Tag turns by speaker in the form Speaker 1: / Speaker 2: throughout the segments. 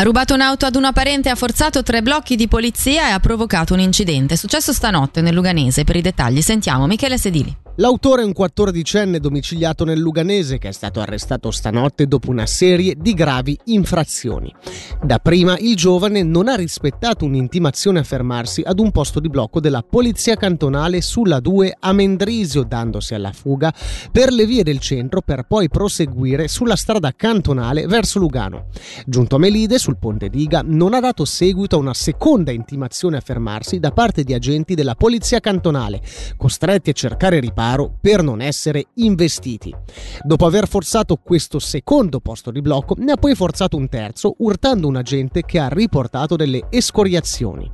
Speaker 1: Ha rubato un'auto ad una parente, ha forzato tre blocchi di polizia e ha provocato un incidente. È successo stanotte nel Luganese. Per i dettagli sentiamo Michele Sedili.
Speaker 2: L'autore è un 14enne domiciliato nel Luganese che è stato arrestato stanotte dopo una serie di gravi infrazioni. Dapprima il giovane non ha rispettato un'intimazione a fermarsi ad un posto di blocco della polizia cantonale sulla 2 a Mendrisio, dandosi alla fuga per le vie del centro per poi proseguire sulla strada cantonale verso Lugano. Giunto a Melide, sul ponte Diga, non ha dato seguito a una seconda intimazione a fermarsi da parte di agenti della polizia cantonale, costretti a cercare riparo riparo per non essere investiti. Dopo aver forzato questo secondo posto di blocco, ne ha poi forzato un terzo, urtando un agente che ha riportato delle escoriazioni.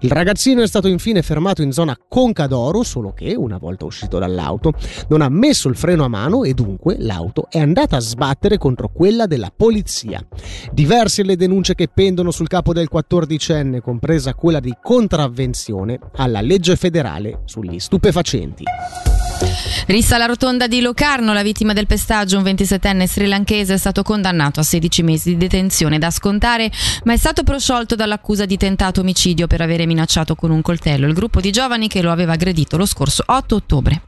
Speaker 2: Il ragazzino è stato infine fermato in zona Conca d'Oro, solo che, una volta uscito dall'auto, non ha messo il freno a mano e dunque l'auto è andata a sbattere contro quella della polizia. Diverse le denunce che pendono sul capo del 14enne, compresa quella di contravvenzione alla legge federale sugli stupefacenti.
Speaker 1: Rissa la rotonda di Locarno, la vittima del pestaggio, un 27enne srilanchese, è stato condannato a 16 mesi di detenzione da scontare, ma è stato prosciolto dall'accusa di tentato omicidio per avere minacciato con un coltello il gruppo di giovani che lo aveva aggredito lo scorso 8 ottobre.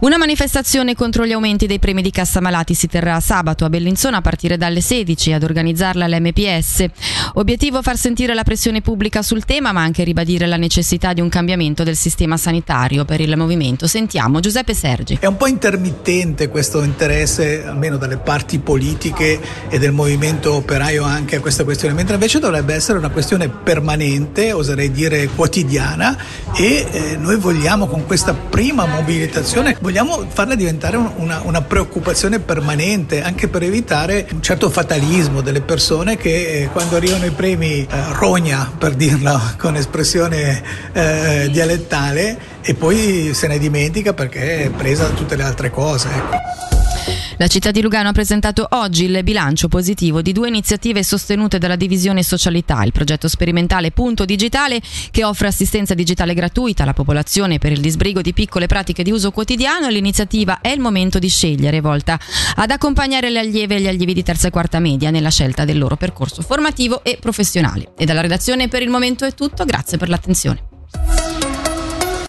Speaker 1: Una manifestazione contro gli aumenti dei premi di cassa malati si terrà sabato a Bellinzona a partire dalle 16 ad organizzarla l'MPS. Obiettivo far sentire la pressione pubblica sul tema ma anche ribadire la necessità di un cambiamento del sistema sanitario per il movimento. Sentiamo Giuseppe Sergi.
Speaker 3: È un po' intermittente questo interesse almeno dalle parti politiche e del movimento operaio anche a questa questione, mentre invece dovrebbe essere una questione permanente, oserei dire quotidiana e eh, noi vogliamo con questa prima mobilitazione vogliamo farla diventare una, una, preoccupazione permanente anche per evitare un certo fatalismo delle persone che eh, quando arrivano i premi eh, rogna, per dirla con espressione eh, dialettale, e poi se ne dimentica perché è presa da tutte le altre cose. Ecco.
Speaker 1: La città di Lugano ha presentato oggi il bilancio positivo di due iniziative sostenute dalla divisione socialità, il progetto sperimentale Punto Digitale che offre assistenza digitale gratuita alla popolazione per il disbrigo di piccole pratiche di uso quotidiano e l'iniziativa È il momento di scegliere, volta ad accompagnare le allieve e gli allievi di terza e quarta media nella scelta del loro percorso formativo e professionale. E dalla redazione per il momento è tutto, grazie per l'attenzione.